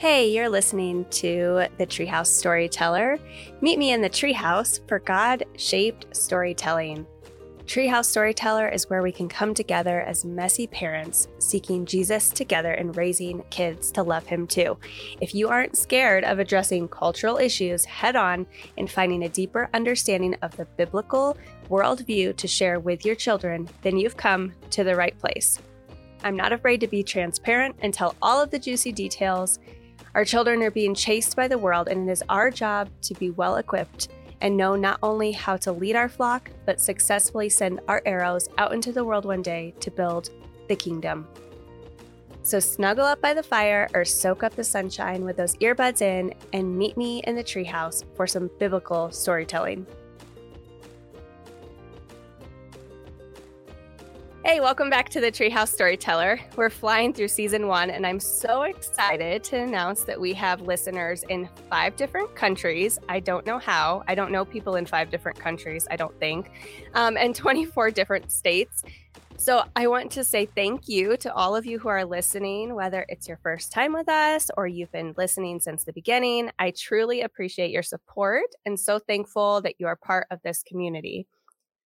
Hey, you're listening to the Treehouse Storyteller. Meet me in the treehouse for God shaped storytelling. Treehouse Storyteller is where we can come together as messy parents seeking Jesus together and raising kids to love Him too. If you aren't scared of addressing cultural issues head on and finding a deeper understanding of the biblical worldview to share with your children, then you've come to the right place. I'm not afraid to be transparent and tell all of the juicy details our children are being chased by the world, and it is our job to be well equipped and know not only how to lead our flock, but successfully send our arrows out into the world one day to build the kingdom. So snuggle up by the fire or soak up the sunshine with those earbuds in and meet me in the treehouse for some biblical storytelling. Hey, welcome back to the Treehouse Storyteller. We're flying through season one, and I'm so excited to announce that we have listeners in five different countries. I don't know how. I don't know people in five different countries, I don't think, um, and 24 different states. So I want to say thank you to all of you who are listening, whether it's your first time with us or you've been listening since the beginning. I truly appreciate your support and so thankful that you are part of this community.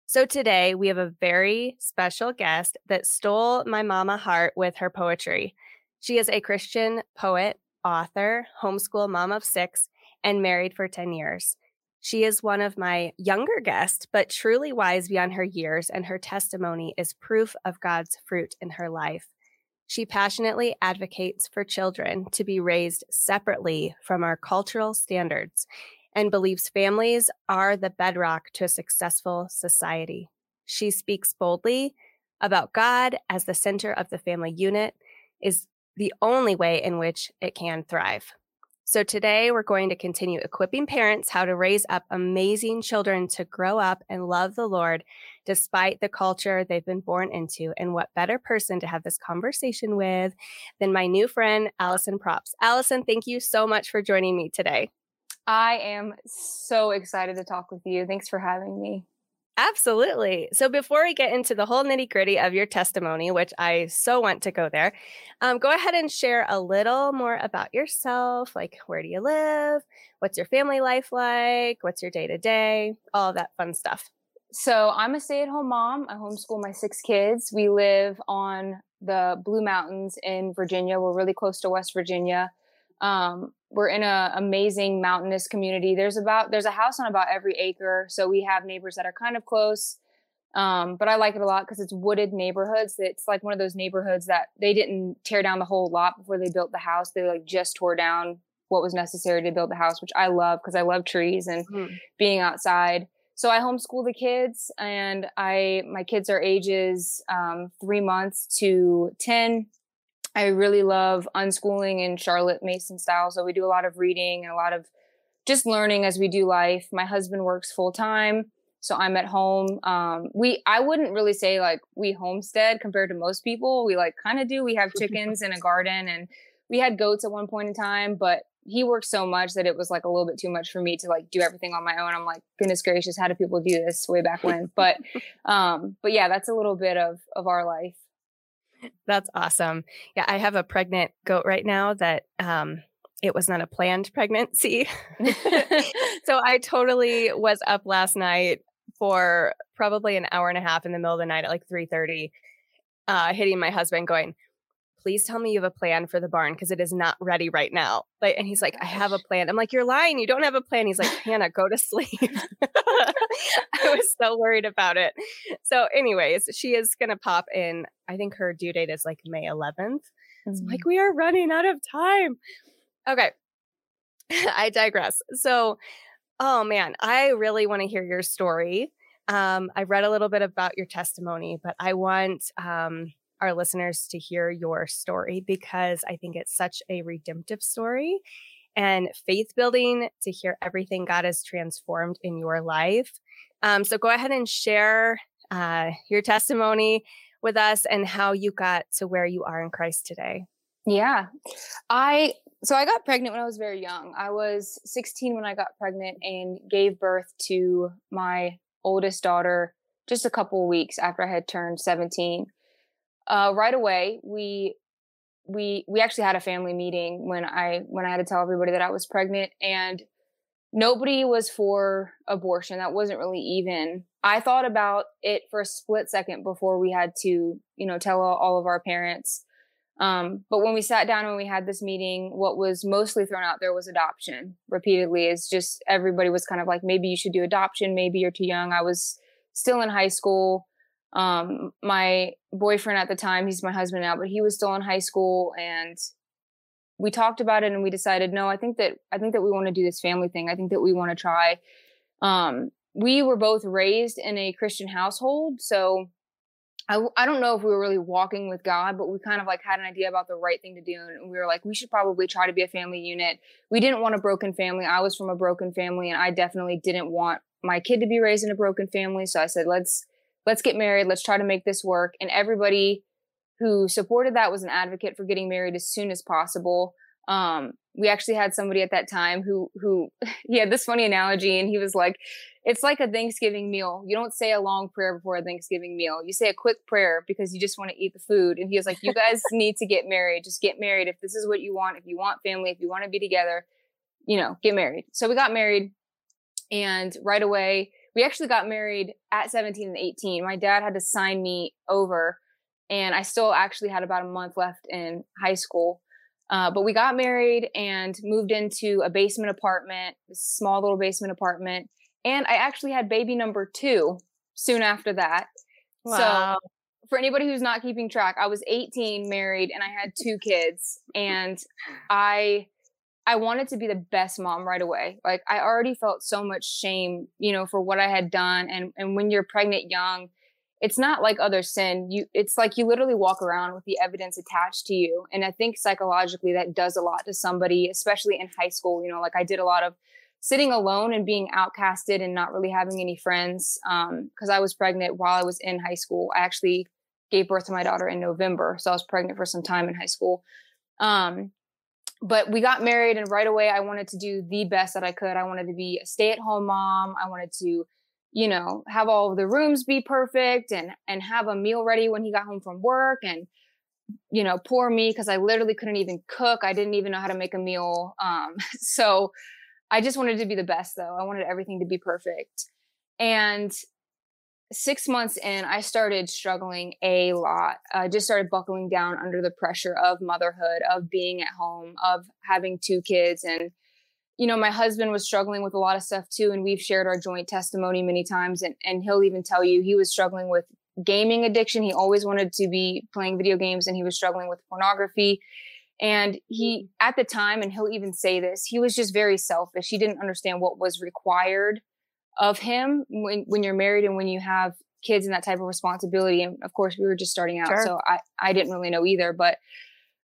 So today we have a very special guest that stole my mama heart with her poetry. She is a Christian poet, author, homeschool mom of six, and married for 10 years. She is one of my younger guests, but truly wise beyond her years, and her testimony is proof of God's fruit in her life. She passionately advocates for children to be raised separately from our cultural standards and believes families are the bedrock to a successful society. She speaks boldly about God as the center of the family unit is the only way in which it can thrive. So today we're going to continue equipping parents how to raise up amazing children to grow up and love the Lord despite the culture they've been born into. And what better person to have this conversation with than my new friend, Alison Propps. Alison, thank you so much for joining me today. I am so excited to talk with you. Thanks for having me. Absolutely. So, before we get into the whole nitty gritty of your testimony, which I so want to go there, um, go ahead and share a little more about yourself. Like, where do you live? What's your family life like? What's your day to day? All that fun stuff. So, I'm a stay at home mom. I homeschool my six kids. We live on the Blue Mountains in Virginia. We're really close to West Virginia. Um, we're in an amazing mountainous community. There's about there's a house on about every acre, so we have neighbors that are kind of close. Um, but I like it a lot because it's wooded neighborhoods. It's like one of those neighborhoods that they didn't tear down the whole lot before they built the house. They like just tore down what was necessary to build the house, which I love because I love trees and mm-hmm. being outside. So I homeschool the kids, and I my kids are ages um, three months to ten, I really love unschooling in Charlotte Mason style. So we do a lot of reading and a lot of just learning as we do life. My husband works full time, so I'm at home. Um, we I wouldn't really say like we homestead compared to most people. We like kind of do. We have chickens and a garden, and we had goats at one point in time, but he works so much that it was like a little bit too much for me to like do everything on my own. I'm like, goodness gracious, how do people do this way back when? But um, but yeah, that's a little bit of of our life. That's awesome. Yeah, I have a pregnant goat right now that um it was not a planned pregnancy. so I totally was up last night for probably an hour and a half in the middle of the night at like 3:30 uh hitting my husband going, please tell me you have a plan for the barn because it is not ready right now. Like, and he's like, I have a plan. I'm like, you're lying. You don't have a plan. He's like, Hannah, go to sleep. I was so worried about it. So, anyways, she is going to pop in. I think her due date is like May 11th. Mm-hmm. I'm like, we are running out of time. Okay. I digress. So, oh man, I really want to hear your story. Um, I read a little bit about your testimony, but I want um, our listeners to hear your story because I think it's such a redemptive story and faith building to hear everything God has transformed in your life. Um, so go ahead and share uh, your testimony with us and how you got to where you are in Christ today. Yeah. I so I got pregnant when I was very young. I was 16 when I got pregnant and gave birth to my oldest daughter just a couple weeks after I had turned 17 uh, right away we we we actually had a family meeting when I when I had to tell everybody that I was pregnant and nobody was for abortion. That wasn't really even. I thought about it for a split second before we had to, you know, tell all of our parents. Um, but when we sat down and we had this meeting, what was mostly thrown out there was adoption repeatedly. Is just everybody was kind of like, maybe you should do adoption. Maybe you're too young. I was still in high school. Um, my boyfriend at the time, he's my husband now, but he was still in high school and we talked about it and we decided, no, I think that, I think that we want to do this family thing. I think that we want to try. Um, we were both raised in a Christian household. So I, I don't know if we were really walking with God, but we kind of like had an idea about the right thing to do. And we were like, we should probably try to be a family unit. We didn't want a broken family. I was from a broken family and I definitely didn't want my kid to be raised in a broken family. So I said, let's, let's get married. Let's try to make this work. And everybody who supported that was an advocate for getting married as soon as possible. Um, we actually had somebody at that time who who he had this funny analogy and he was like it's like a thanksgiving meal you don't say a long prayer before a thanksgiving meal you say a quick prayer because you just want to eat the food and he was like you guys need to get married just get married if this is what you want if you want family if you want to be together you know get married so we got married and right away we actually got married at 17 and 18 my dad had to sign me over and i still actually had about a month left in high school uh, but we got married and moved into a basement apartment, a small little basement apartment. And I actually had baby number two soon after that. Wow. So for anybody who's not keeping track, I was 18, married, and I had two kids. And I I wanted to be the best mom right away. Like I already felt so much shame, you know, for what I had done. And and when you're pregnant young, it's not like other sin you it's like you literally walk around with the evidence attached to you and i think psychologically that does a lot to somebody especially in high school you know like i did a lot of sitting alone and being outcasted and not really having any friends because um, i was pregnant while i was in high school i actually gave birth to my daughter in november so i was pregnant for some time in high school um, but we got married and right away i wanted to do the best that i could. I wanted to be a stay-at-home mom. I wanted to you know have all the rooms be perfect and and have a meal ready when he got home from work and you know poor me because i literally couldn't even cook. I didn't even know how to make a meal. Um so i just wanted to be the best though. I wanted everything to be perfect. And six months in i started struggling a lot i just started buckling down under the pressure of motherhood of being at home of having two kids and you know, my husband was struggling with a lot of stuff too, and we've shared our joint testimony many times, and, and he'll even tell you he was struggling with gaming addiction. He always wanted to be playing video games, and he was struggling with pornography. And he, mm. at the time, and he'll even say this, he was just very selfish. He didn't understand what was required of him when, when you're married and when you have kids and that type of responsibility. And of course, we were just starting out, sure. so I, I didn't really know either. But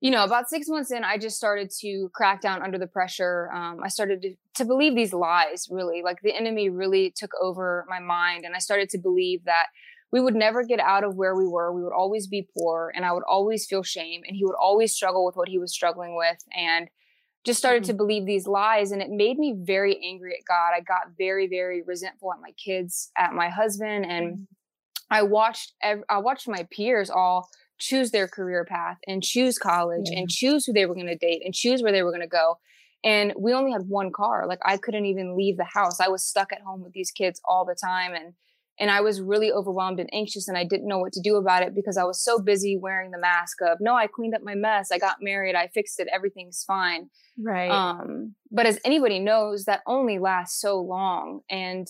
you know, about six months in, I just started to crack down under the pressure. Um, I started to, to believe these lies, really. Like the enemy really took over my mind. And I started to believe that we would never get out of where we were. We would always be poor and I would always feel shame. And he would always struggle with what he was struggling with. And just started mm-hmm. to believe these lies. And it made me very angry at God. I got very, very resentful at my kids, at my husband. And mm-hmm. I watched, I watched my peers all choose their career path and choose college yeah. and choose who they were going to date and choose where they were going to go. And we only had one car. Like I couldn't even leave the house. I was stuck at home with these kids all the time and and I was really overwhelmed and anxious and I didn't know what to do about it because I was so busy wearing the mask of no, I cleaned up my mess. I got married. I fixed it. Everything's fine. Right. Um, but as anybody knows, that only lasts so long. And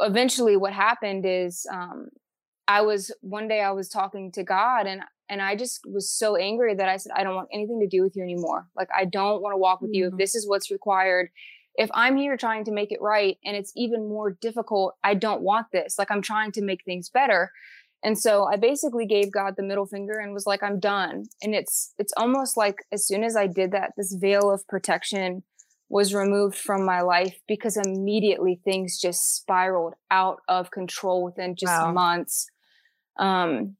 eventually what happened is um, I was one day I was talking to God and and I just was so angry that I said I don't want anything to do with you anymore. Like I don't want to walk with mm-hmm. you if mm-hmm. this is what's required. If I'm here trying to make it right and it's even more difficult, I don't want this. Like I'm trying to make things better. And so I basically gave God the middle finger and was like I'm done. And it's it's almost like as soon as I did that this veil of protection was removed from my life because immediately things just spiraled out of control within just wow. months um,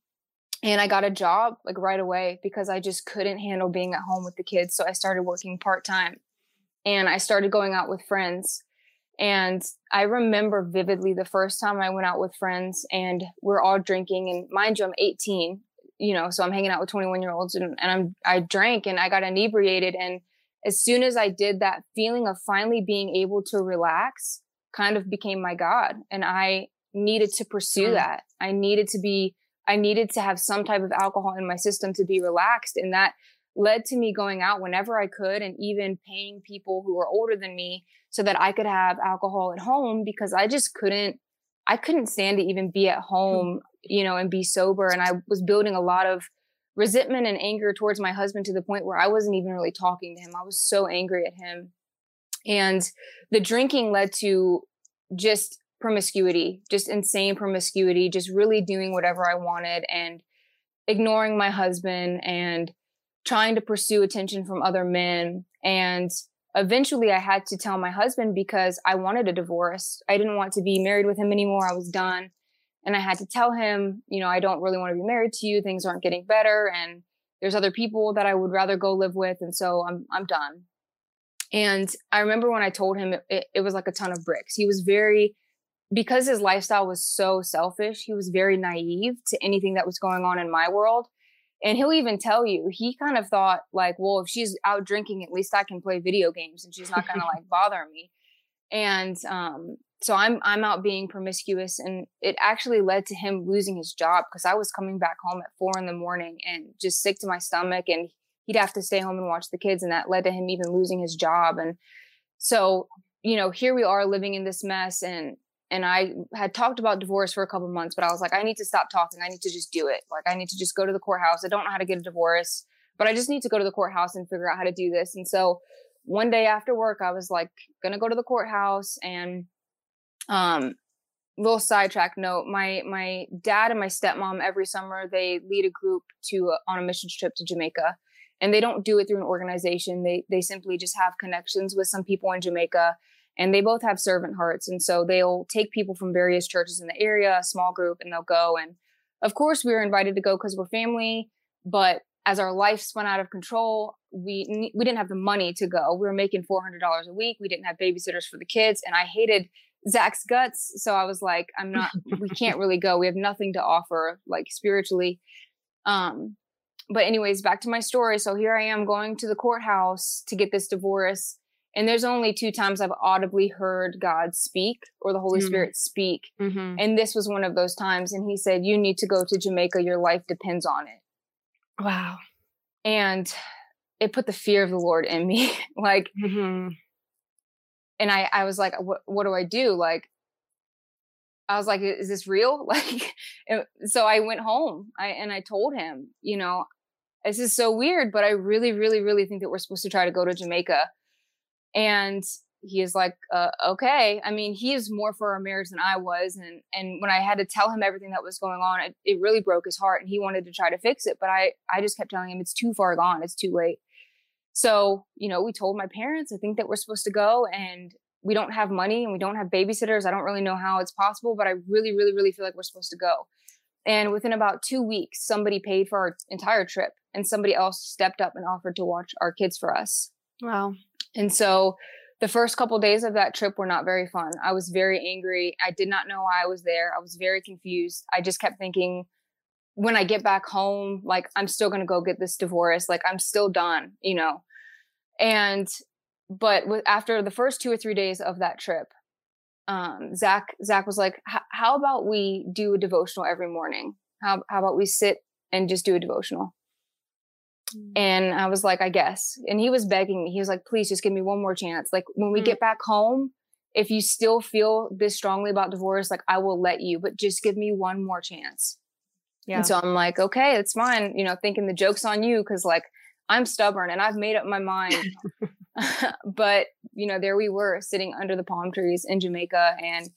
and I got a job like right away because I just couldn't handle being at home with the kids. So I started working part time and I started going out with friends. And I remember vividly the first time I went out with friends and we're all drinking. And mind you, I'm 18. you know, so I'm hanging out with 21 year olds and, and I'm, I drank and I got inebriated. And as soon as I did that feeling of finally being able to relax kind of became my God. And I needed to pursue mm. that. I needed to be, I needed to have some type of alcohol in my system to be relaxed. And that led to me going out whenever I could and even paying people who were older than me so that I could have alcohol at home because I just couldn't I couldn't stand to even be at home, you know, and be sober and I was building a lot of resentment and anger towards my husband to the point where I wasn't even really talking to him. I was so angry at him. And the drinking led to just promiscuity, just insane promiscuity, just really doing whatever I wanted and ignoring my husband and trying to pursue attention from other men. And eventually I had to tell my husband because I wanted a divorce. I didn't want to be married with him anymore. I was done. And I had to tell him, you know, I don't really want to be married to you. Things aren't getting better. And there's other people that I would rather go live with. And so I'm, I'm done. And I remember when I told him it, it was like a ton of bricks. He was very, because his lifestyle was so selfish, he was very naive to anything that was going on in my world. And he'll even tell you, he kind of thought, like, well, if she's out drinking, at least I can play video games and she's not gonna like bother me. And um, so I'm I'm out being promiscuous and it actually led to him losing his job because I was coming back home at four in the morning and just sick to my stomach and he'd have to stay home and watch the kids and that led to him even losing his job. And so, you know, here we are living in this mess and and I had talked about divorce for a couple months, but I was like, I need to stop talking. I need to just do it. Like, I need to just go to the courthouse. I don't know how to get a divorce, but I just need to go to the courthouse and figure out how to do this. And so one day after work, I was like, gonna go to the courthouse and, um, little sidetrack note my my dad and my stepmom every summer they lead a group to uh, on a missions trip to jamaica and they don't do it through an organization they they simply just have connections with some people in jamaica and they both have servant hearts and so they'll take people from various churches in the area a small group and they'll go and of course we were invited to go because we're family but as our life spun out of control we we didn't have the money to go. We were making $400 a week. We didn't have babysitters for the kids and i hated zach's guts so i was like i'm not we can't really go. We have nothing to offer like spiritually. Um but anyways back to my story. So here i am going to the courthouse to get this divorce and there's only two times I've audibly heard God speak or the Holy mm-hmm. Spirit speak. Mm-hmm. And this was one of those times. And he said, You need to go to Jamaica. Your life depends on it. Wow. And it put the fear of the Lord in me. like, mm-hmm. and I, I was like, what, what do I do? Like, I was like, is this real? Like, so I went home I, and I told him, you know, this is so weird, but I really, really, really think that we're supposed to try to go to Jamaica and he is like uh, okay. I mean he is more for our marriage than i was and and when i had to tell him everything that was going on it, it really broke his heart and he wanted to try to fix it but i i just kept telling him it's too far gone it's too late. So you know we told my parents i think that we're supposed to go and we don't have money and we don't have babysitters i don't really know how it's possible but i really really really feel like we're supposed to go. And within about two weeks somebody paid for our entire trip and somebody else stepped up and offered to watch our kids for us. Wow and so the first couple of days of that trip were not very fun. I was very angry. I did not know why I was there. I was very confused. I just kept thinking, when I get back home, like I'm still going to go get this divorce. Like I'm still done, you know? And, but with, after the first two or three days of that trip, um, Zach, Zach was like, how about we do a devotional every morning? How, how about we sit and just do a devotional? Mm. And I was like, I guess. And he was begging me. He was like, please just give me one more chance. Like when we mm. get back home, if you still feel this strongly about divorce, like I will let you, but just give me one more chance. Yeah. And so I'm like, okay, it's fine. You know, thinking the joke's on you because like I'm stubborn and I've made up my mind. but, you know, there we were sitting under the palm trees in Jamaica. And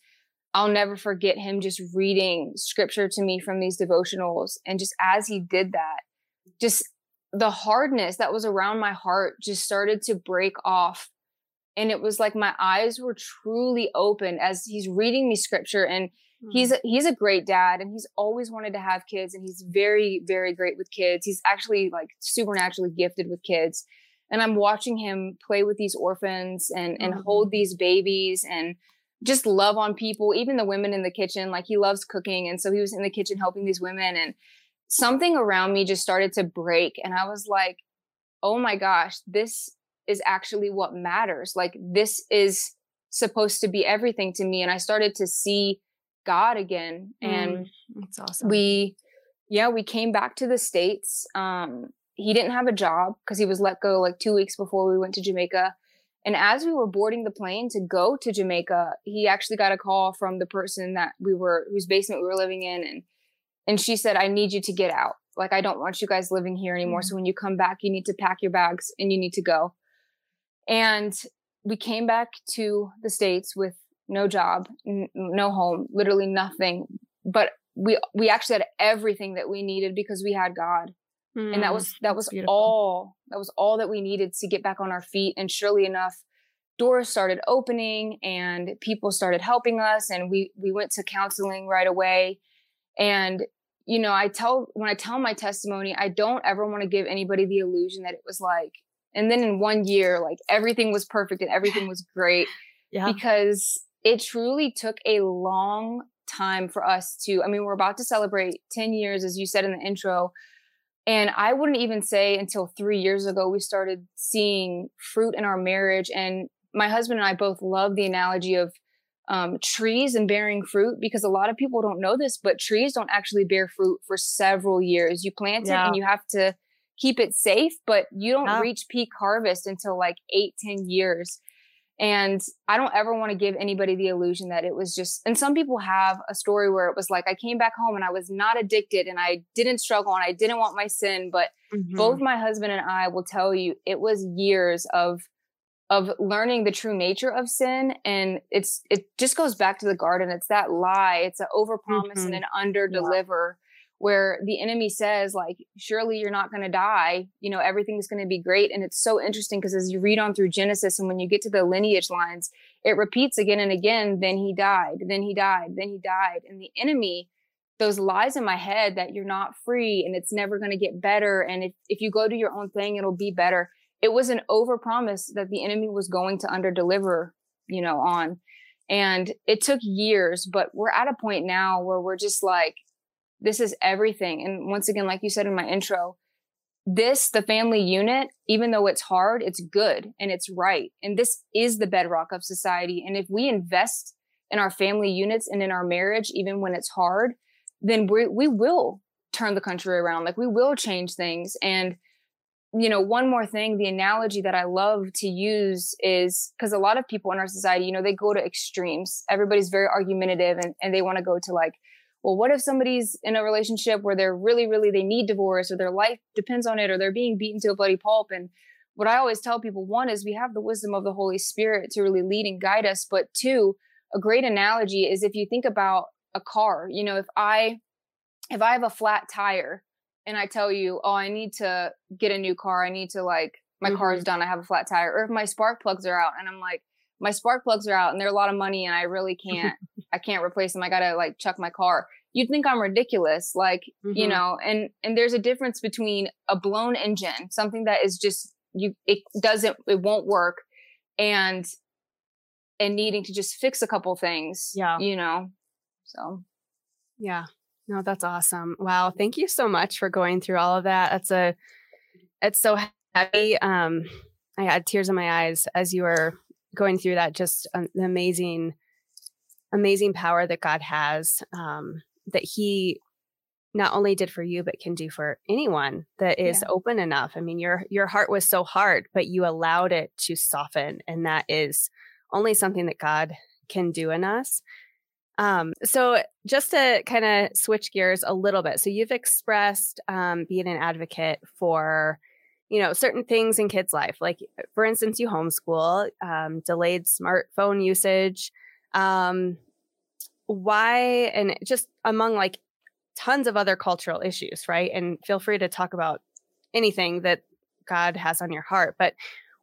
I'll never forget him just reading scripture to me from these devotionals. And just as he did that, just the hardness that was around my heart just started to break off and it was like my eyes were truly open as he's reading me scripture and he's he's a great dad and he's always wanted to have kids and he's very very great with kids he's actually like supernaturally gifted with kids and i'm watching him play with these orphans and and mm-hmm. hold these babies and just love on people even the women in the kitchen like he loves cooking and so he was in the kitchen helping these women and something around me just started to break. And I was like, oh my gosh, this is actually what matters. Like, this is supposed to be everything to me. And I started to see God again. And mm, awesome. We, yeah, we came back to the States. Um, he didn't have a job because he was let go like two weeks before we went to Jamaica. And as we were boarding the plane to go to Jamaica, he actually got a call from the person that we were whose basement we were living in and and she said, I need you to get out. Like I don't want you guys living here anymore. Mm-hmm. So when you come back, you need to pack your bags and you need to go. And we came back to the States with no job, n- no home, literally nothing. But we we actually had everything that we needed because we had God. Mm, and that mm, was that was beautiful. all that was all that we needed to get back on our feet and surely enough doors started opening and people started helping us and we we went to counseling right away and you know i tell when i tell my testimony i don't ever want to give anybody the illusion that it was like and then in one year like everything was perfect and everything was great yeah. because it truly took a long time for us to i mean we're about to celebrate 10 years as you said in the intro and I wouldn't even say until three years ago, we started seeing fruit in our marriage. And my husband and I both love the analogy of um, trees and bearing fruit because a lot of people don't know this, but trees don't actually bear fruit for several years. You plant yeah. it and you have to keep it safe, but you don't yeah. reach peak harvest until like eight, ten years. And I don't ever want to give anybody the illusion that it was just, and some people have a story where it was like, I came back home and I was not addicted and I didn't struggle and I didn't want my sin. But mm-hmm. both my husband and I will tell you it was years of, of learning the true nature of sin. And it's, it just goes back to the garden. It's that lie. It's an overpromise mm-hmm. and an under deliver. Yeah where the enemy says like surely you're not going to die you know everything's going to be great and it's so interesting because as you read on through genesis and when you get to the lineage lines it repeats again and again then he died then he died then he died and the enemy those lies in my head that you're not free and it's never going to get better and if, if you go do your own thing it'll be better it was an overpromise that the enemy was going to underdeliver you know on and it took years but we're at a point now where we're just like this is everything. And once again, like you said in my intro, this, the family unit, even though it's hard, it's good and it's right. And this is the bedrock of society. And if we invest in our family units and in our marriage, even when it's hard, then we, we will turn the country around. Like we will change things. And, you know, one more thing, the analogy that I love to use is because a lot of people in our society, you know, they go to extremes. Everybody's very argumentative and, and they want to go to like well, what if somebody's in a relationship where they're really, really, they need divorce or their life depends on it or they're being beaten to a bloody pulp? And what I always tell people one is we have the wisdom of the Holy Spirit to really lead and guide us. But two, a great analogy is if you think about a car, you know, if I, if I have a flat tire and I tell you, oh, I need to get a new car, I need to like, my mm-hmm. car is done, I have a flat tire, or if my spark plugs are out and I'm like, my spark plugs are out and they're a lot of money and I really can't I can't replace them. I gotta like chuck my car. You'd think I'm ridiculous, like mm-hmm. you know. And and there's a difference between a blown engine, something that is just you it doesn't it won't work, and and needing to just fix a couple things. Yeah, you know. So yeah, no, that's awesome. Wow, thank you so much for going through all of that. That's a it's so heavy. Um, I had tears in my eyes as you were going through that just an amazing amazing power that god has um, that he not only did for you but can do for anyone that is yeah. open enough i mean your your heart was so hard but you allowed it to soften and that is only something that god can do in us um, so just to kind of switch gears a little bit so you've expressed um, being an advocate for you know certain things in kids life like for instance you homeschool um, delayed smartphone usage um, why and just among like tons of other cultural issues right? And feel free to talk about anything that god has on your heart but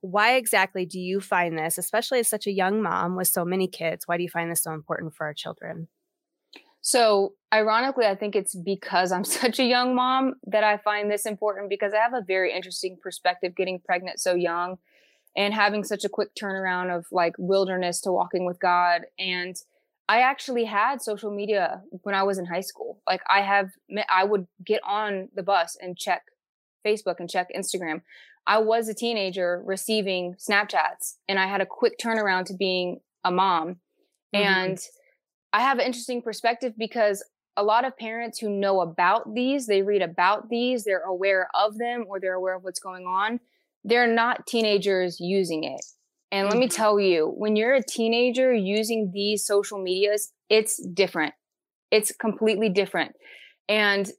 why exactly do you find this especially as such a young mom with so many kids why do you find this so important for our children so, ironically, I think it's because I'm such a young mom that I find this important because I have a very interesting perspective getting pregnant so young and having such a quick turnaround of like wilderness to walking with God. And I actually had social media when I was in high school. Like I have, I would get on the bus and check Facebook and check Instagram. I was a teenager receiving Snapchats and I had a quick turnaround to being a mom. Mm-hmm. And I have an interesting perspective because a lot of parents who know about these, they read about these, they're aware of them or they're aware of what's going on. They're not teenagers using it. And mm-hmm. let me mm-hmm. tell you, when you're a teenager using these social medias, it's different. It's completely different. And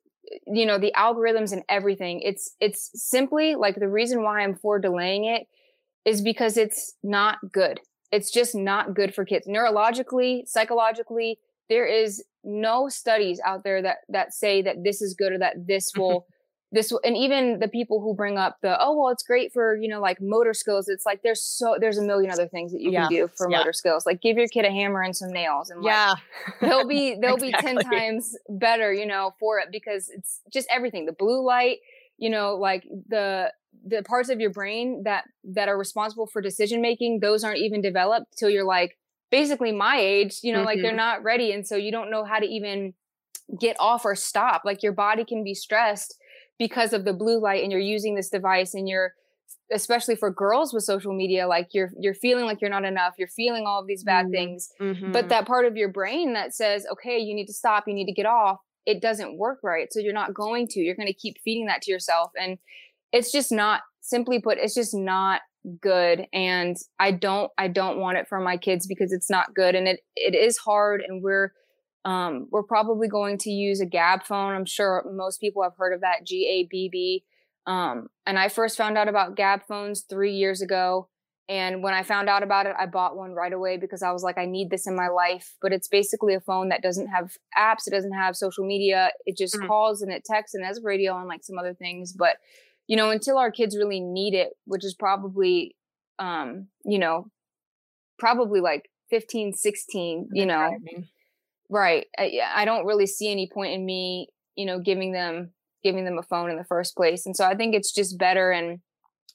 you know, the algorithms and everything, it's it's simply like the reason why I'm for delaying it is because it's not good. It's just not good for kids. Neurologically, psychologically, there is no studies out there that that say that this is good or that this mm-hmm. will this and even the people who bring up the oh well it's great for you know like motor skills it's like there's so there's a million other things that you yeah. can do for yeah. motor skills like give your kid a hammer and some nails and yeah like, they'll be they'll exactly. be 10 times better you know for it because it's just everything the blue light you know like the the parts of your brain that that are responsible for decision making those aren't even developed till you're like basically my age you know mm-hmm. like they're mm-hmm. not ready and so you don't know how to even get off or stop like your body can be stressed because of the blue light and you're using this device and you're especially for girls with social media like you're you're feeling like you're not enough you're feeling all of these bad mm-hmm. things. Mm-hmm. but that part of your brain that says okay you need to stop you need to get off it doesn't work right. So you're not going to you're going to keep feeding that to yourself. And it's just not simply put it's just not good. And i don't i don't want it for my kids because it's not good. And it it is hard and we're um, we're probably going to use a Gab phone. I'm sure most people have heard of that G A B B. Um, and I first found out about Gab phones three years ago. And when I found out about it, I bought one right away because I was like, I need this in my life. But it's basically a phone that doesn't have apps, it doesn't have social media. It just mm-hmm. calls and it texts and has radio and like some other things. But, you know, until our kids really need it, which is probably, um, you know, probably like 15, 16, you know. Right. I, I don't really see any point in me, you know, giving them giving them a phone in the first place. And so I think it's just better and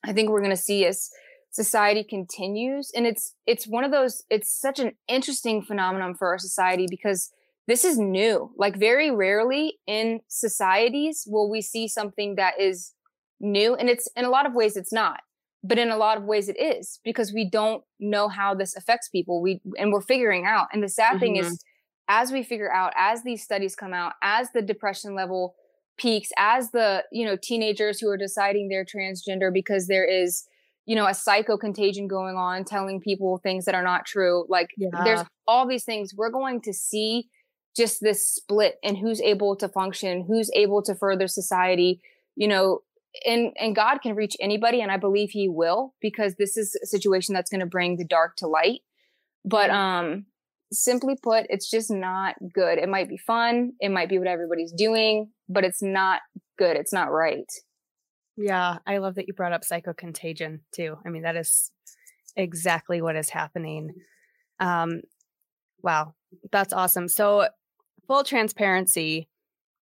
I think we're going to see as society continues and it's it's one of those it's such an interesting phenomenon for our society because this is new. Like very rarely in societies will we see something that is new and it's in a lot of ways it's not but in a lot of ways it is because we don't know how this affects people we and we're figuring out and the sad mm-hmm. thing is as we figure out, as these studies come out, as the depression level peaks, as the, you know, teenagers who are deciding they're transgender because there is, you know, a psycho contagion going on, telling people things that are not true. Like yeah. there's all these things. We're going to see just this split and who's able to function, who's able to further society, you know, and and God can reach anybody and I believe he will because this is a situation that's going to bring the dark to light. But um simply put, it's just not good. It might be fun, it might be what everybody's doing, but it's not good. It's not right. Yeah, I love that you brought up psychocontagion too. I mean, that is exactly what is happening. Um, wow, that's awesome. So, full transparency,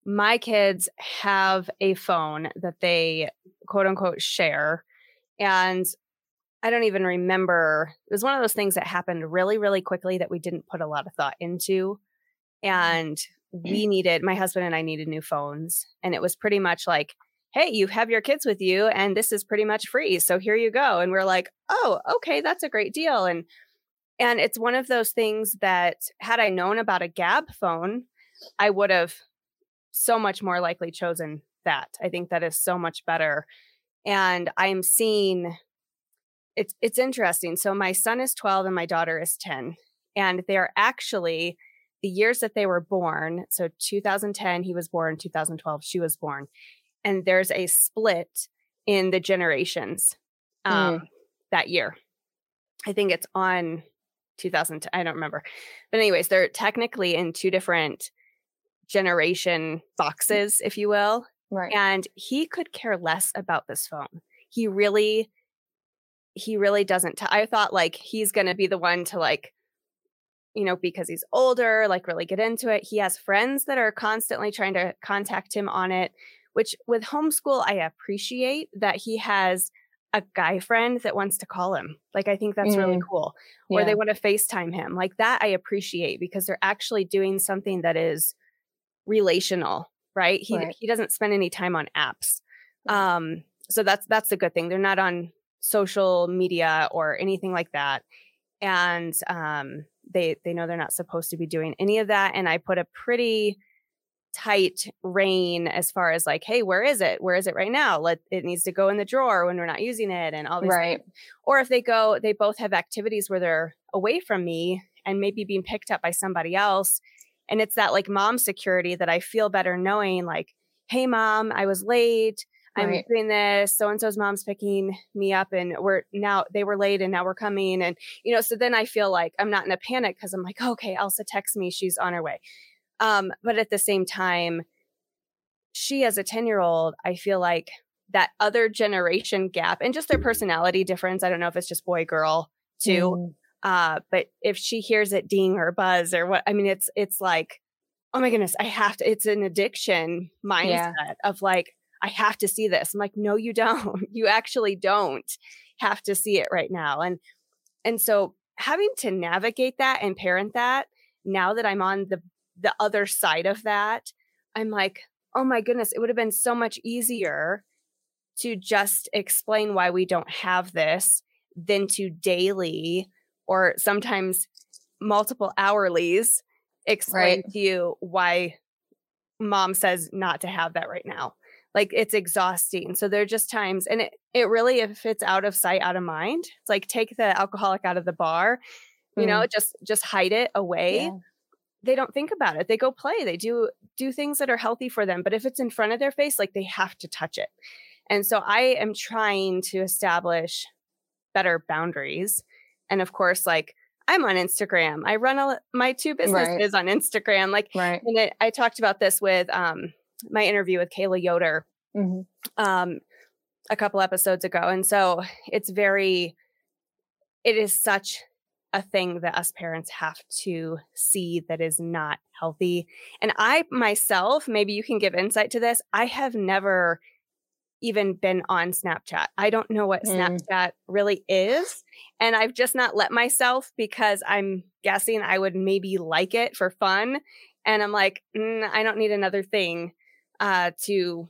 my kids have a phone that they quote unquote share. And I don't even remember. It was one of those things that happened really, really quickly that we didn't put a lot of thought into. Mm-hmm. And we needed, my husband and I needed new phones. And it was pretty much like, hey, you have your kids with you and this is pretty much free. So here you go. And we're like, oh, okay, that's a great deal. And and it's one of those things that had I known about a Gab phone, I would have so much more likely chosen that. I think that is so much better. And I'm seeing it's it's interesting. So my son is 12 and my daughter is 10. And they're actually the years that they were born. So 2010, he was born, 2012, she was born. And there's a split in the generations um, mm. that year. I think it's on 2010. I don't remember. But, anyways, they're technically in two different generation boxes, if you will. Right. And he could care less about this phone. He really he really doesn't. T- I thought like he's going to be the one to like, you know, because he's older, like really get into it. He has friends that are constantly trying to contact him on it, which with homeschool, I appreciate that he has a guy friend that wants to call him. Like I think that's mm. really cool. Or they want to FaceTime him. Like that I appreciate because they're actually doing something that is relational, right? He right. he doesn't spend any time on apps. Um so that's that's a good thing. They're not on social media or anything like that. And um they they know they're not supposed to be doing any of that and I put a pretty tight rein as far as like, hey, where is it? Where is it right now? Let it needs to go in the drawer when we're not using it and all these right. Things. Or if they go, they both have activities where they're away from me and maybe being picked up by somebody else. And it's that like mom security that I feel better knowing, like, hey mom, I was late. I'm right. doing this. So and so's mom's picking me up, and we're now they were late, and now we're coming. And you know, so then I feel like I'm not in a panic because I'm like, okay, Elsa texts me, she's on her way. Um, but at the same time, she as a 10 year old, I feel like that other generation gap and just their personality difference. I don't know if it's just boy girl too. Mm. Uh, but if she hears it ding or buzz or what, I mean, it's, it's like, oh my goodness, I have to, it's an addiction mindset yeah. of like, I have to see this. I'm like, no, you don't. You actually don't have to see it right now. And, and so having to navigate that and parent that now that I'm on the the other side of that, I'm like, oh my goodness, it would have been so much easier to just explain why we don't have this than to daily or sometimes multiple hourlies explain right. to you why mom says not to have that right now. Like it's exhausting. So there are just times, and it, it really, if it's out of sight, out of mind, it's like take the alcoholic out of the bar, you mm. know, just just hide it away. Yeah they don't think about it. They go play. They do do things that are healthy for them. But if it's in front of their face, like they have to touch it. And so I am trying to establish better boundaries. And of course, like I'm on Instagram. I run a, my two businesses right. on Instagram. Like, right. and it, I talked about this with um, my interview with Kayla Yoder mm-hmm. um, a couple episodes ago. And so it's very, it is such a thing that us parents have to see that is not healthy. And I myself, maybe you can give insight to this, I have never even been on Snapchat. I don't know what mm. Snapchat really is. And I've just not let myself because I'm guessing I would maybe like it for fun. And I'm like, mm, I don't need another thing uh, to,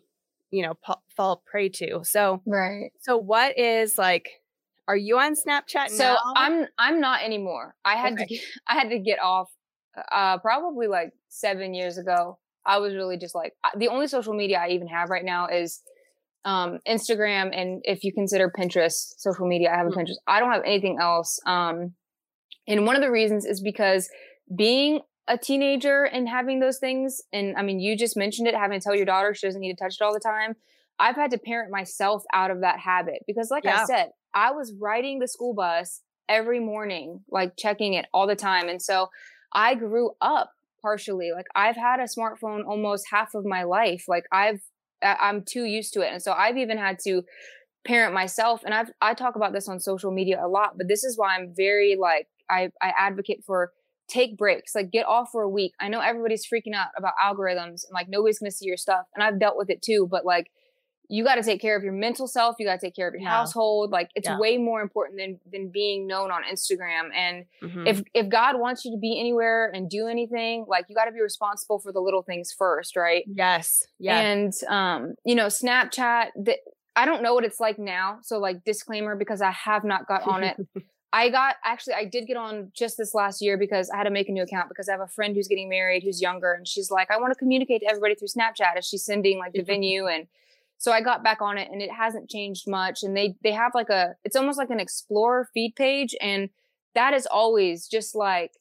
you know, p- fall prey to. So, right. So, what is like are you on Snapchat so now? I'm I'm not anymore. I had okay. to get, I had to get off uh probably like 7 years ago. I was really just like the only social media I even have right now is um Instagram and if you consider Pinterest social media, I have a mm-hmm. Pinterest. I don't have anything else. Um and one of the reasons is because being a teenager and having those things and I mean you just mentioned it having to tell your daughter she doesn't need to touch it all the time. I've had to parent myself out of that habit because like yeah. I said, I was riding the school bus every morning, like checking it all the time. And so I grew up partially. Like I've had a smartphone almost half of my life. Like I've, I'm too used to it. And so I've even had to parent myself. And I've, I talk about this on social media a lot, but this is why I'm very like, I, I advocate for take breaks, like get off for a week. I know everybody's freaking out about algorithms and like nobody's going to see your stuff. And I've dealt with it too, but like, you got to take care of your mental self you got to take care of your yeah. household like it's yeah. way more important than than being known on instagram and mm-hmm. if if god wants you to be anywhere and do anything like you got to be responsible for the little things first right yes yeah and um you know snapchat that i don't know what it's like now so like disclaimer because i have not got on it I got actually I did get on just this last year because I had to make a new account because I have a friend who's getting married who's younger and she's like I want to communicate to everybody through Snapchat as she's sending like the venue and so I got back on it and it hasn't changed much. And they they have like a it's almost like an explorer feed page. And that is always just like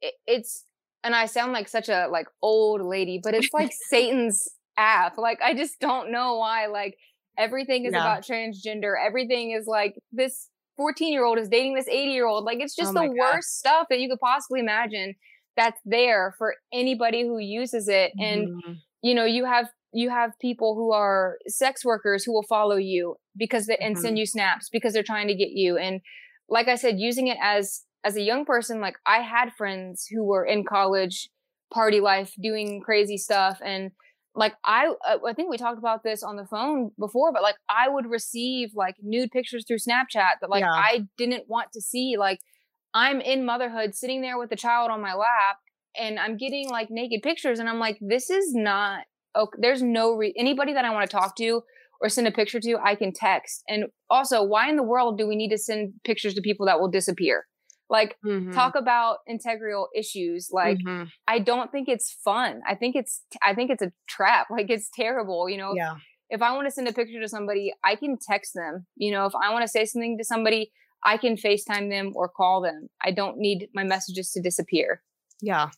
it, it's and I sound like such a like old lady, but it's like Satan's app. Like I just don't know why. Like everything is about transgender. Everything is like this 14 year old is dating this 80 year old. Like it's just oh the worst stuff that you could possibly imagine that's there for anybody who uses it. And mm-hmm. you know, you have you have people who are sex workers who will follow you because they, and mm-hmm. send you snaps because they're trying to get you and like i said using it as as a young person like i had friends who were in college party life doing crazy stuff and like I uh, I think we talked about this on the phone before, but like I would receive like nude pictures through Snapchat that like yeah. I didn't want to see. Like I'm in motherhood, sitting there with a child on my lap, and I'm getting like naked pictures, and I'm like, this is not. Okay, there's no re- anybody that I want to talk to or send a picture to, I can text. And also, why in the world do we need to send pictures to people that will disappear? Like, mm-hmm. talk about integral issues. Like, mm-hmm. I don't think it's fun. I think it's, I think it's a trap. Like, it's terrible. You know, yeah. if I want to send a picture to somebody, I can text them. You know, if I want to say something to somebody, I can FaceTime them or call them. I don't need my messages to disappear. Yeah.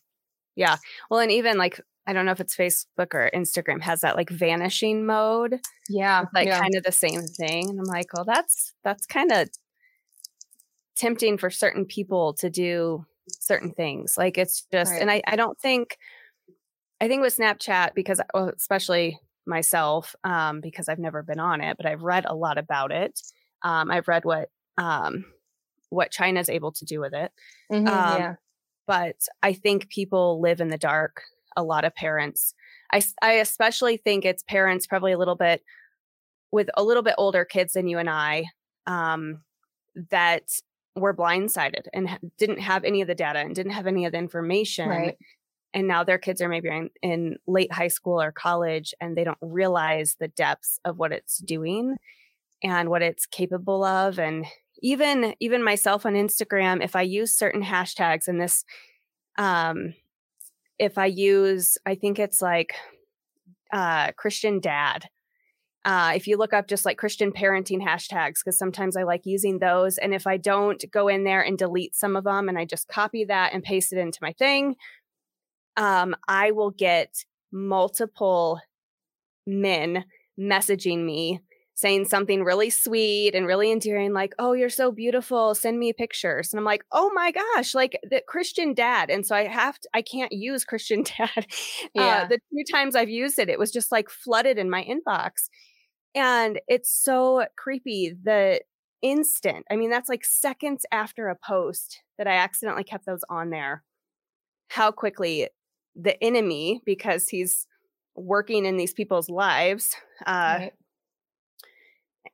Yeah. Well, and even like I don't know if it's Facebook or Instagram has that like vanishing mode. Yeah. Like yeah. kind of the same thing. And I'm like, well, that's that's kind of tempting for certain people to do certain things. Like it's just right. and I, I don't think I think with Snapchat, because well, especially myself, um, because I've never been on it, but I've read a lot about it. Um, I've read what um what China's able to do with it. Mm-hmm, um, yeah. But I think people live in the dark a lot of parents. I, I especially think it's parents probably a little bit with a little bit older kids than you and I um, that were blindsided and didn't have any of the data and didn't have any of the information. Right. And now their kids are maybe in, in late high school or college and they don't realize the depths of what it's doing and what it's capable of. And even even myself on Instagram, if I use certain hashtags and this um if I use, I think it's like uh, Christian dad. Uh, if you look up just like Christian parenting hashtags, because sometimes I like using those. And if I don't go in there and delete some of them and I just copy that and paste it into my thing, um, I will get multiple men messaging me saying something really sweet and really endearing, like, oh, you're so beautiful. Send me pictures. And I'm like, oh my gosh, like the Christian dad. And so I have to, I can't use Christian dad. Uh, yeah. Uh, the two times I've used it, it was just like flooded in my inbox. And it's so creepy. The instant, I mean, that's like seconds after a post that I accidentally kept those on there. How quickly the enemy, because he's working in these people's lives, uh, right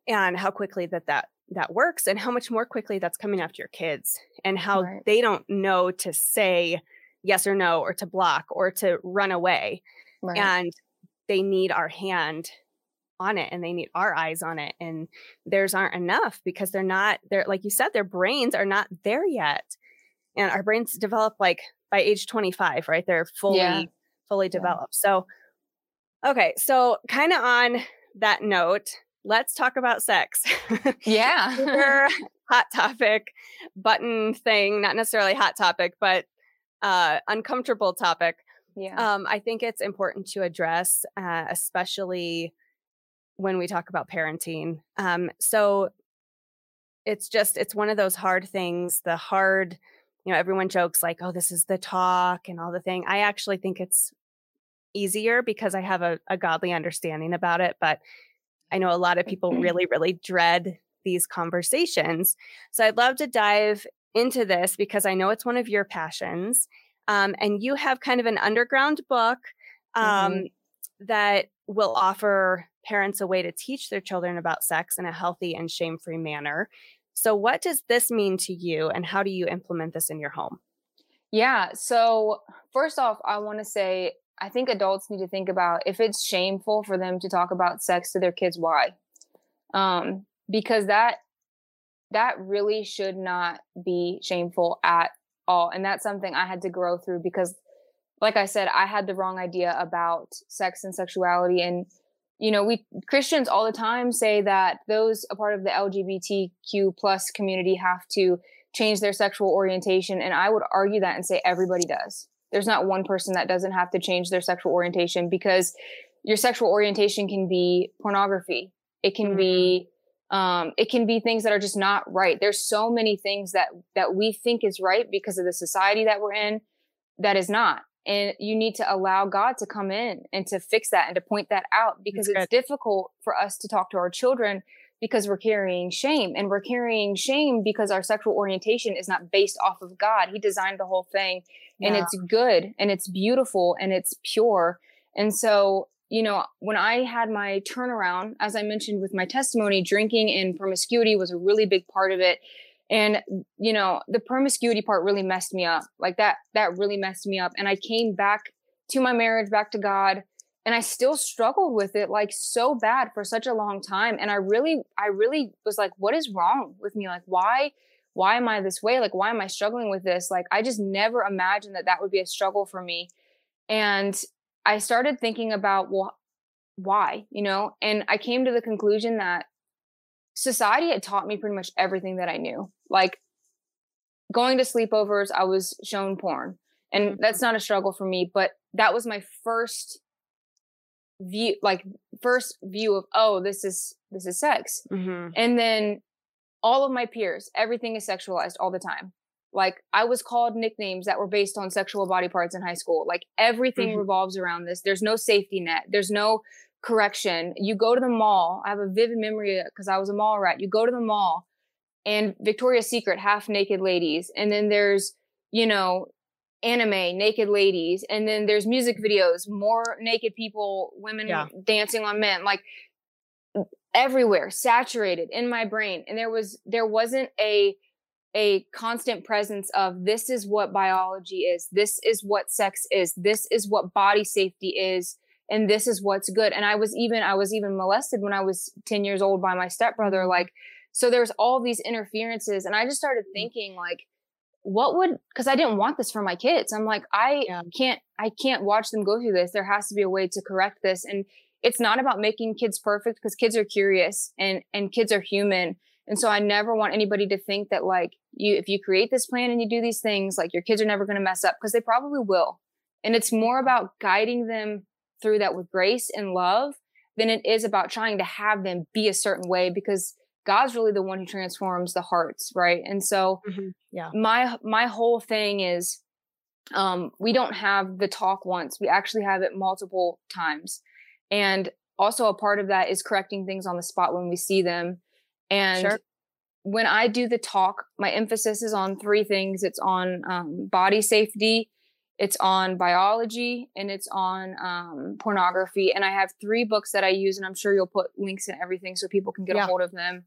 and how quickly that that that works and how much more quickly that's coming after your kids and how right. they don't know to say yes or no or to block or to run away right. and they need our hand on it and they need our eyes on it and theirs aren't enough because they're not they're like you said their brains are not there yet and our brains develop like by age 25 right they're fully yeah. fully developed yeah. so okay so kind of on that note let's talk about sex. Yeah. hot topic button thing, not necessarily hot topic, but uh, uncomfortable topic. Yeah. Um, I think it's important to address, uh, especially when we talk about parenting. Um, so it's just, it's one of those hard things, the hard, you know, everyone jokes like, oh, this is the talk and all the thing. I actually think it's easier because I have a, a godly understanding about it, but I know a lot of people mm-hmm. really, really dread these conversations. So I'd love to dive into this because I know it's one of your passions. Um, and you have kind of an underground book um, mm-hmm. that will offer parents a way to teach their children about sex in a healthy and shame free manner. So, what does this mean to you, and how do you implement this in your home? Yeah. So, first off, I want to say I think adults need to think about if it's shameful for them to talk about sex to their kids, why? Um, because that that really should not be shameful at all. And that's something I had to grow through because like I said, I had the wrong idea about sex and sexuality and you know, we Christians all the time say that those a part of the LGBTQ plus community have to change their sexual orientation. And I would argue that and say everybody does there's not one person that doesn't have to change their sexual orientation because your sexual orientation can be pornography it can mm-hmm. be um, it can be things that are just not right there's so many things that that we think is right because of the society that we're in that is not and you need to allow god to come in and to fix that and to point that out because it's difficult for us to talk to our children because we're carrying shame and we're carrying shame because our sexual orientation is not based off of God. He designed the whole thing and yeah. it's good and it's beautiful and it's pure. And so you know, when I had my turnaround, as I mentioned with my testimony, drinking and promiscuity was a really big part of it. And, you know, the promiscuity part really messed me up. Like that, that really messed me up. And I came back to my marriage, back to God. And I still struggled with it like so bad for such a long time. And I really, I really was like, what is wrong with me? Like, why, why am I this way? Like, why am I struggling with this? Like, I just never imagined that that would be a struggle for me. And I started thinking about, well, why, you know? And I came to the conclusion that society had taught me pretty much everything that I knew. Like going to sleepovers, I was shown porn. And mm-hmm. that's not a struggle for me, but that was my first view like first view of oh this is this is sex mm-hmm. and then all of my peers everything is sexualized all the time like I was called nicknames that were based on sexual body parts in high school. Like everything mm-hmm. revolves around this. There's no safety net. There's no correction. You go to the mall. I have a vivid memory because I was a mall rat. You go to the mall and Victoria's Secret half naked ladies. And then there's, you know, anime naked ladies. And then there's music videos, more naked people, women yeah. dancing on men. Like everywhere, saturated in my brain. And there was there wasn't a a constant presence of this is what biology is, this is what sex is, this is what body safety is, and this is what's good. And I was even I was even molested when I was 10 years old by my stepbrother. Like, so there's all these interferences. And I just started mm-hmm. thinking, like, what would because I didn't want this for my kids. I'm like, I yeah. can't I can't watch them go through this. There has to be a way to correct this. And it's not about making kids perfect because kids are curious and and kids are human and so I never want anybody to think that like you, if you create this plan and you do these things, like your kids are never going to mess up because they probably will. And it's more about guiding them through that with grace and love than it is about trying to have them be a certain way because God's really the one who transforms the hearts, right? And so mm-hmm. yeah. My my whole thing is um we don't have the talk once. We actually have it multiple times. And also a part of that is correcting things on the spot when we see them and sure. when I do the talk, my emphasis is on three things it's on um, body safety, it's on biology, and it's on um, pornography. And I have three books that I use, and I'm sure you'll put links and everything so people can get yeah. a hold of them.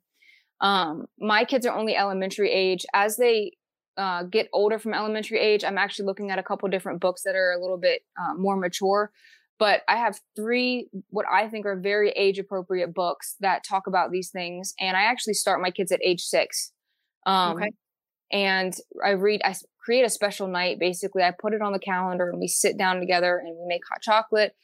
Um, my kids are only elementary age. As they uh, get older from elementary age, I'm actually looking at a couple different books that are a little bit uh, more mature but I have three what I think are very age appropriate books that talk about these things. And I actually start my kids at age six. Um, okay. And I read, I create a special night. Basically, I put it on the calendar and we sit down together and we make hot chocolate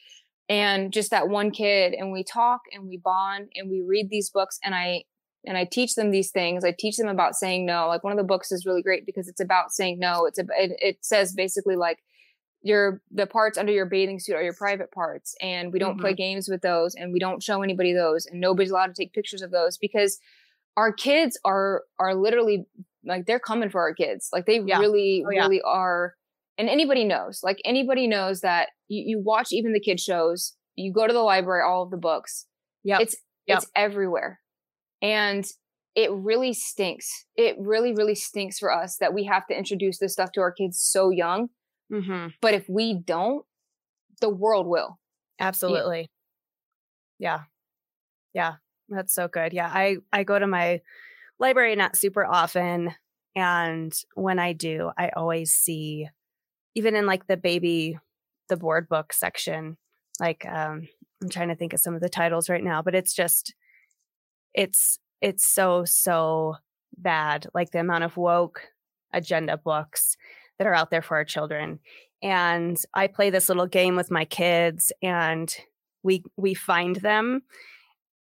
and just that one kid and we talk and we bond and we read these books and I and I teach them these things. I teach them about saying no. Like one of the books is really great because it's about saying no. It's a, it, it says basically like your the parts under your bathing suit are your private parts and we don't mm-hmm. play games with those and we don't show anybody those and nobody's allowed to take pictures of those because our kids are are literally like they're coming for our kids like they yeah. really oh, yeah. really are and anybody knows like anybody knows that you, you watch even the kid shows you go to the library all of the books yeah it's yep. it's everywhere and it really stinks it really really stinks for us that we have to introduce this stuff to our kids so young Mm-hmm. But if we don't, the world will. Absolutely. Yeah. yeah. That's so good. Yeah. I, I go to my library not super often. And when I do, I always see, even in like the baby, the board book section, like, um, I'm trying to think of some of the titles right now, but it's just, it's, it's so, so bad. Like the amount of woke agenda books that are out there for our children. And I play this little game with my kids and we we find them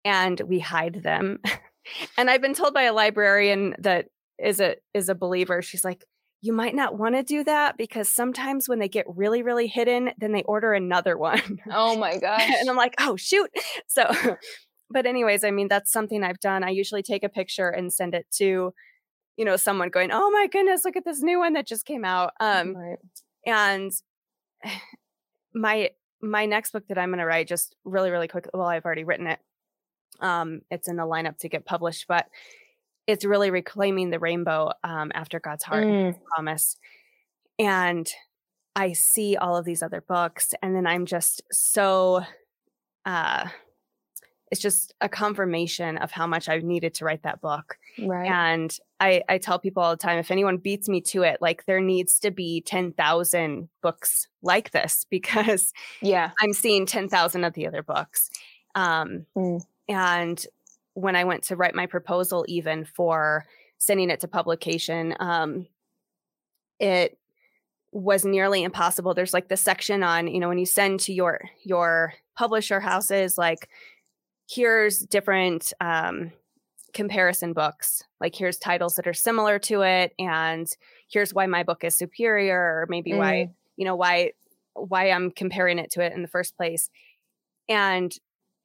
and we hide them. and I've been told by a librarian that is a is a believer. She's like, you might not want to do that because sometimes when they get really really hidden, then they order another one. Oh my gosh. and I'm like, "Oh, shoot." So but anyways, I mean, that's something I've done. I usually take a picture and send it to you know someone going oh my goodness look at this new one that just came out um right. and my my next book that i'm going to write just really really quick well i've already written it um it's in the lineup to get published but it's really reclaiming the rainbow um after god's heart mm. promise and i see all of these other books and then i'm just so uh, it's just a confirmation of how much I needed to write that book. Right. And I, I tell people all the time if anyone beats me to it, like there needs to be 10,000 books like this because yeah, I'm seeing 10,000 of the other books. Um, mm. And when I went to write my proposal, even for sending it to publication, um, it was nearly impossible. There's like the section on, you know, when you send to your your publisher houses, like here's different um, comparison books. Like here's titles that are similar to it, and here's why my book is superior, or maybe mm. why you know why why I'm comparing it to it in the first place. And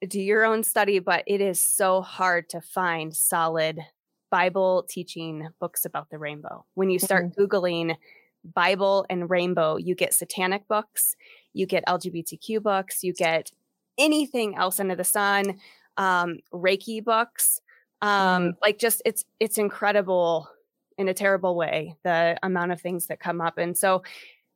do your own study, but it is so hard to find solid Bible teaching books about the rainbow. When you start mm-hmm. Googling Bible and rainbow, you get satanic books, you get LGBTQ books, you get anything else under the sun, um, Reiki books. Um, mm-hmm. like just it's it's incredible in a terrible way the amount of things that come up. And so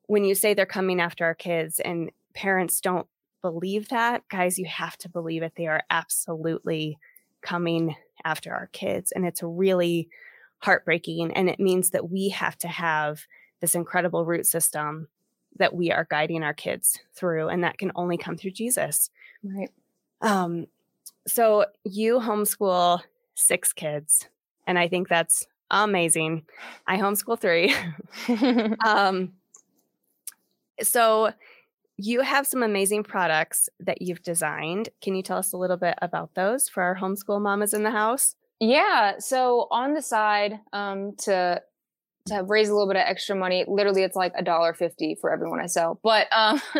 when you say they're coming after our kids and parents don't believe that, guys, you have to believe it. They are absolutely coming after our kids. And it's really heartbreaking. And it means that we have to have this incredible root system that we are guiding our kids through. And that can only come through Jesus. Right. Um, so you homeschool six kids, and I think that's amazing. I homeschool three. um, so you have some amazing products that you've designed. Can you tell us a little bit about those for our homeschool mamas in the house? Yeah. So on the side, um, to to raise a little bit of extra money, literally it's like a dollar fifty for everyone I sell. But um,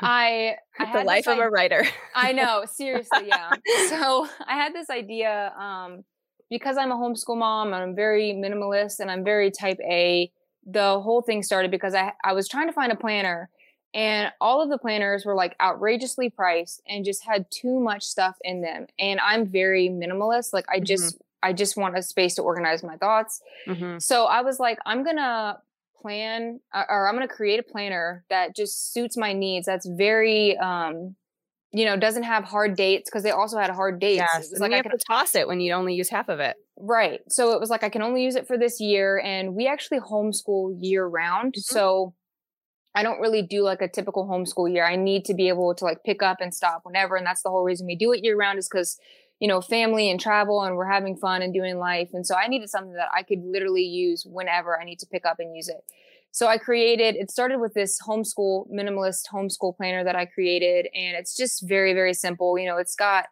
I, I the life of a writer. I know, seriously, yeah. so I had this idea um, because I'm a homeschool mom and I'm very minimalist and I'm very type A. The whole thing started because I I was trying to find a planner and all of the planners were like outrageously priced and just had too much stuff in them and i'm very minimalist like i mm-hmm. I just want a space to organize my thoughts mm-hmm. so i was like i'm gonna plan uh, or i'm gonna create a planner that just suits my needs that's very um you know doesn't have hard dates because they also had hard dates yes. like you I have can, to toss it when you only use half of it right so it was like i can only use it for this year and we actually homeschool year round mm-hmm. so I don't really do like a typical homeschool year. I need to be able to like pick up and stop whenever. And that's the whole reason we do it year round is because, you know, family and travel and we're having fun and doing life. And so I needed something that I could literally use whenever I need to pick up and use it. So I created, it started with this homeschool, minimalist homeschool planner that I created. And it's just very, very simple. You know, it's got,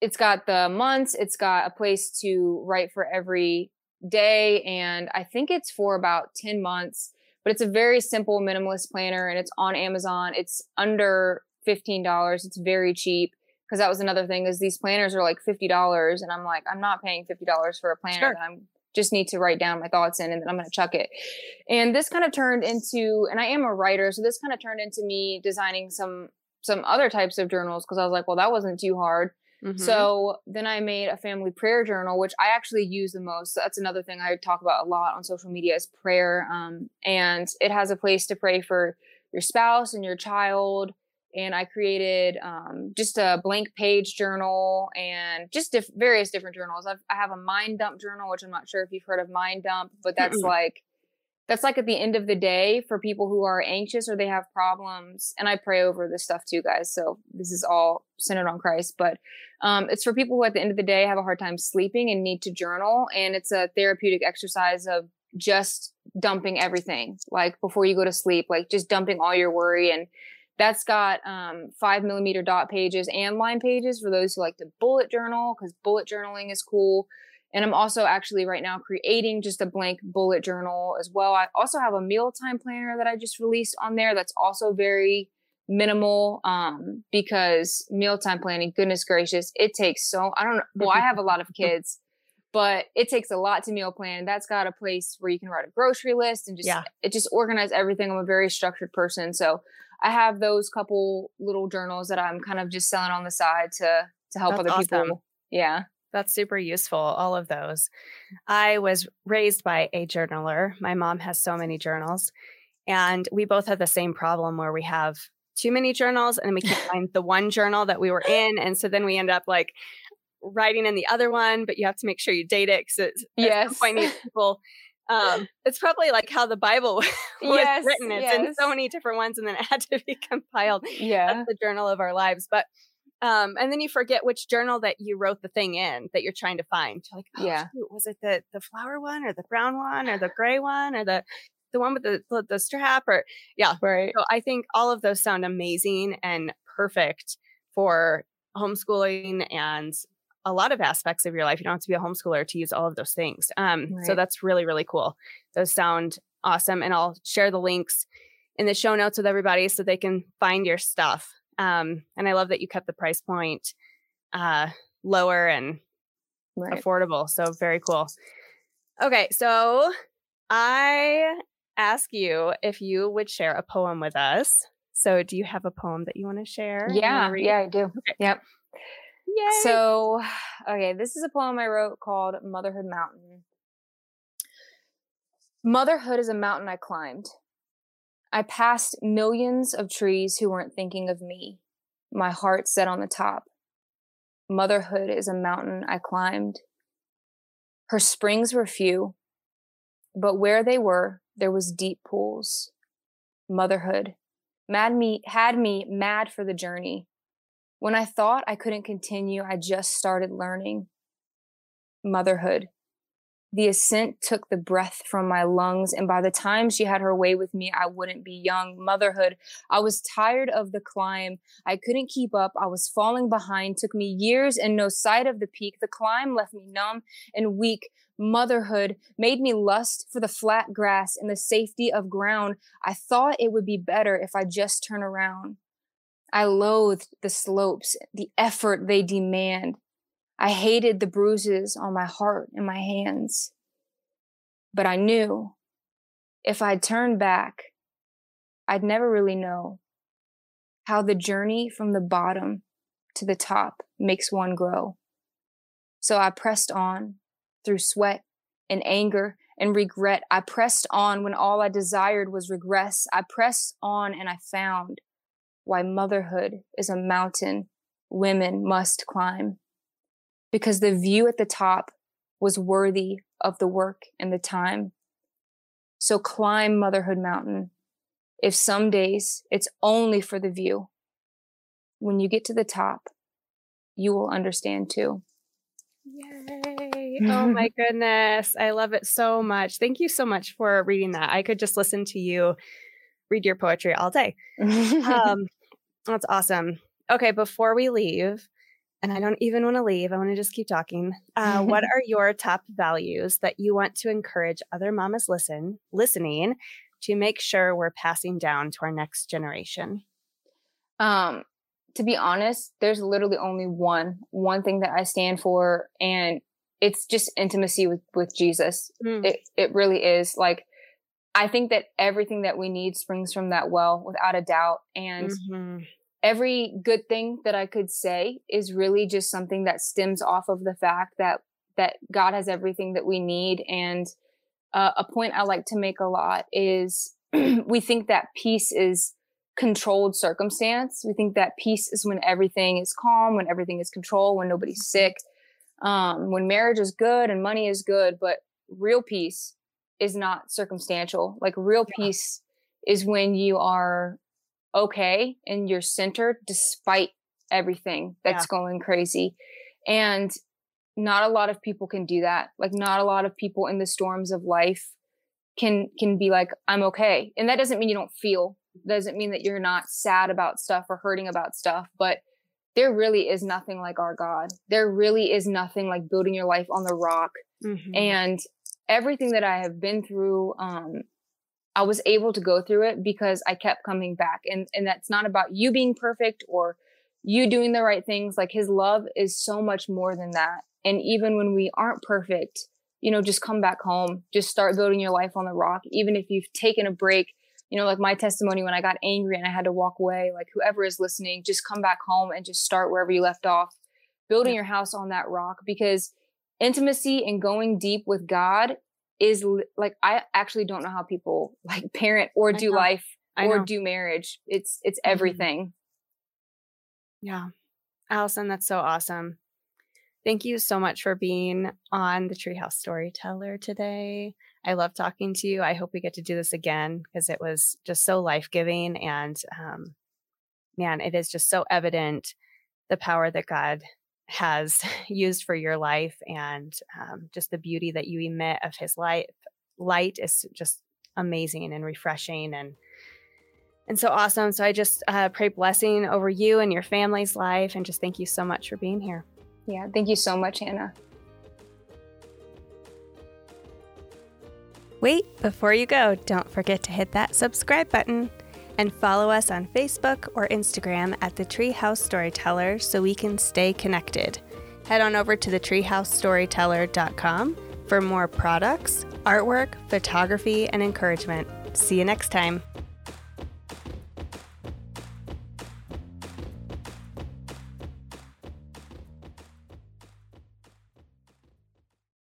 it's got the months, it's got a place to write for every day. And I think it's for about 10 months but it's a very simple minimalist planner and it's on Amazon. It's under $15. It's very cheap because that was another thing is these planners are like $50 and I'm like I'm not paying $50 for a planner sure. that I'm just need to write down my thoughts in and then I'm going to chuck it. And this kind of turned into and I am a writer so this kind of turned into me designing some some other types of journals because I was like well that wasn't too hard. Mm-hmm. So then I made a family prayer journal, which I actually use the most. so That's another thing I talk about a lot on social media is prayer. Um, and it has a place to pray for your spouse and your child. And I created um, just a blank page journal and just diff- various different journals. I've, I have a mind dump journal, which I'm not sure if you've heard of mind dump, but that's like that's like at the end of the day for people who are anxious or they have problems and i pray over this stuff too guys so this is all centered on christ but um, it's for people who at the end of the day have a hard time sleeping and need to journal and it's a therapeutic exercise of just dumping everything like before you go to sleep like just dumping all your worry and that's got um, five millimeter dot pages and line pages for those who like to bullet journal because bullet journaling is cool and I'm also actually right now creating just a blank bullet journal as well. I also have a mealtime planner that I just released on there that's also very minimal um, because mealtime planning, goodness gracious, it takes so I don't know. Well, I have a lot of kids, but it takes a lot to meal plan. That's got a place where you can write a grocery list and just yeah. it just organize everything. I'm a very structured person. So I have those couple little journals that I'm kind of just selling on the side to to help that's other awesome. people. Yeah. That's super useful, all of those. I was raised by a journaler. My mom has so many journals. And we both have the same problem where we have too many journals and then we can't find the one journal that we were in. And so then we end up like writing in the other one, but you have to make sure you date it because yes. at some point people um it's probably like how the bible was yes, written. It's yes. in so many different ones and then it had to be compiled. Yeah. That's the journal of our lives but um and then you forget which journal that you wrote the thing in that you're trying to find. You're like oh, yeah. shoot, was it the the flower one or the brown one or the gray one or the the one with the the, the strap? Or yeah. Right. So i think all of those sound amazing and perfect for homeschooling and a lot of aspects of your life. You don't have to be a homeschooler to use all of those things. Um, right. So that's really, really cool. Those sound awesome. And I'll share the links in the show notes with everybody so they can find your stuff. Um, and I love that you kept the price point uh, lower and right. affordable. So very cool. Okay. So I ask you if you would share a poem with us. So do you have a poem that you want to share? Yeah. Yeah, I do. Okay. Yep. Yay. So, okay, this is a poem I wrote called Motherhood Mountain. Motherhood is a mountain I climbed. I passed millions of trees who weren't thinking of me, my heart set on the top. Motherhood is a mountain I climbed. Her springs were few, but where they were, there was deep pools. Motherhood mad me had me mad for the journey when I thought I couldn't continue, I just started learning motherhood. The ascent took the breath from my lungs, and by the time she had her way with me, I wouldn't be young. Motherhood, I was tired of the climb. I couldn't keep up. I was falling behind. Took me years and no sight of the peak. The climb left me numb and weak. Motherhood made me lust for the flat grass and the safety of ground. I thought it would be better if I just turn around. I loathed the slopes, the effort they demand. I hated the bruises on my heart and my hands. But I knew if I'd turned back, I'd never really know how the journey from the bottom to the top makes one grow. So I pressed on through sweat and anger and regret. I pressed on when all I desired was regress. I pressed on and I found why motherhood is a mountain women must climb. Because the view at the top was worthy of the work and the time. So climb Motherhood Mountain. If some days it's only for the view, when you get to the top, you will understand too. Yay. Oh my goodness. I love it so much. Thank you so much for reading that. I could just listen to you read your poetry all day. um, that's awesome. Okay, before we leave, and I don't even want to leave, I want to just keep talking. Uh, what are your top values that you want to encourage other mamas listen listening to make sure we're passing down to our next generation? Um, to be honest, there's literally only one one thing that I stand for, and it's just intimacy with with Jesus. Mm. It it really is like I think that everything that we need springs from that well, without a doubt. And mm-hmm. every good thing that I could say is really just something that stems off of the fact that that God has everything that we need. And uh, a point I like to make a lot is we think that peace is controlled circumstance. We think that peace is when everything is calm, when everything is controlled, when nobody's sick, um, when marriage is good and money is good. But real peace is not circumstantial. Like real yeah. peace is when you are okay and you're centered despite everything that's yeah. going crazy. And not a lot of people can do that. Like not a lot of people in the storms of life can can be like I'm okay. And that doesn't mean you don't feel. Doesn't mean that you're not sad about stuff or hurting about stuff, but there really is nothing like our God. There really is nothing like building your life on the rock. Mm-hmm. And everything that I have been through, um, I was able to go through it because I kept coming back. And, and that's not about you being perfect or you doing the right things. Like his love is so much more than that. And even when we aren't perfect, you know, just come back home, just start building your life on the rock. Even if you've taken a break, you know, like my testimony when I got angry and I had to walk away, like whoever is listening, just come back home and just start wherever you left off, building your house on that rock because intimacy and going deep with God is like I actually don't know how people like parent or do life or do marriage. It's it's mm-hmm. everything. Yeah. Alison, that's so awesome. Thank you so much for being on the Treehouse Storyteller today. I love talking to you. I hope we get to do this again because it was just so life giving. And um, man, it is just so evident the power that God has used for your life and um, just the beauty that you emit of his life light is just amazing and refreshing and and so awesome. So i just uh, pray blessing over you and your family's life and just thank you so much for being here. Yeah thank you so much hannah. Wait before you go don't forget to hit that subscribe button and follow us on Facebook or Instagram at the Treehouse Storyteller so we can stay connected. Head on over to the treehousestoryteller.com for more products, artwork, photography, and encouragement. See you next time.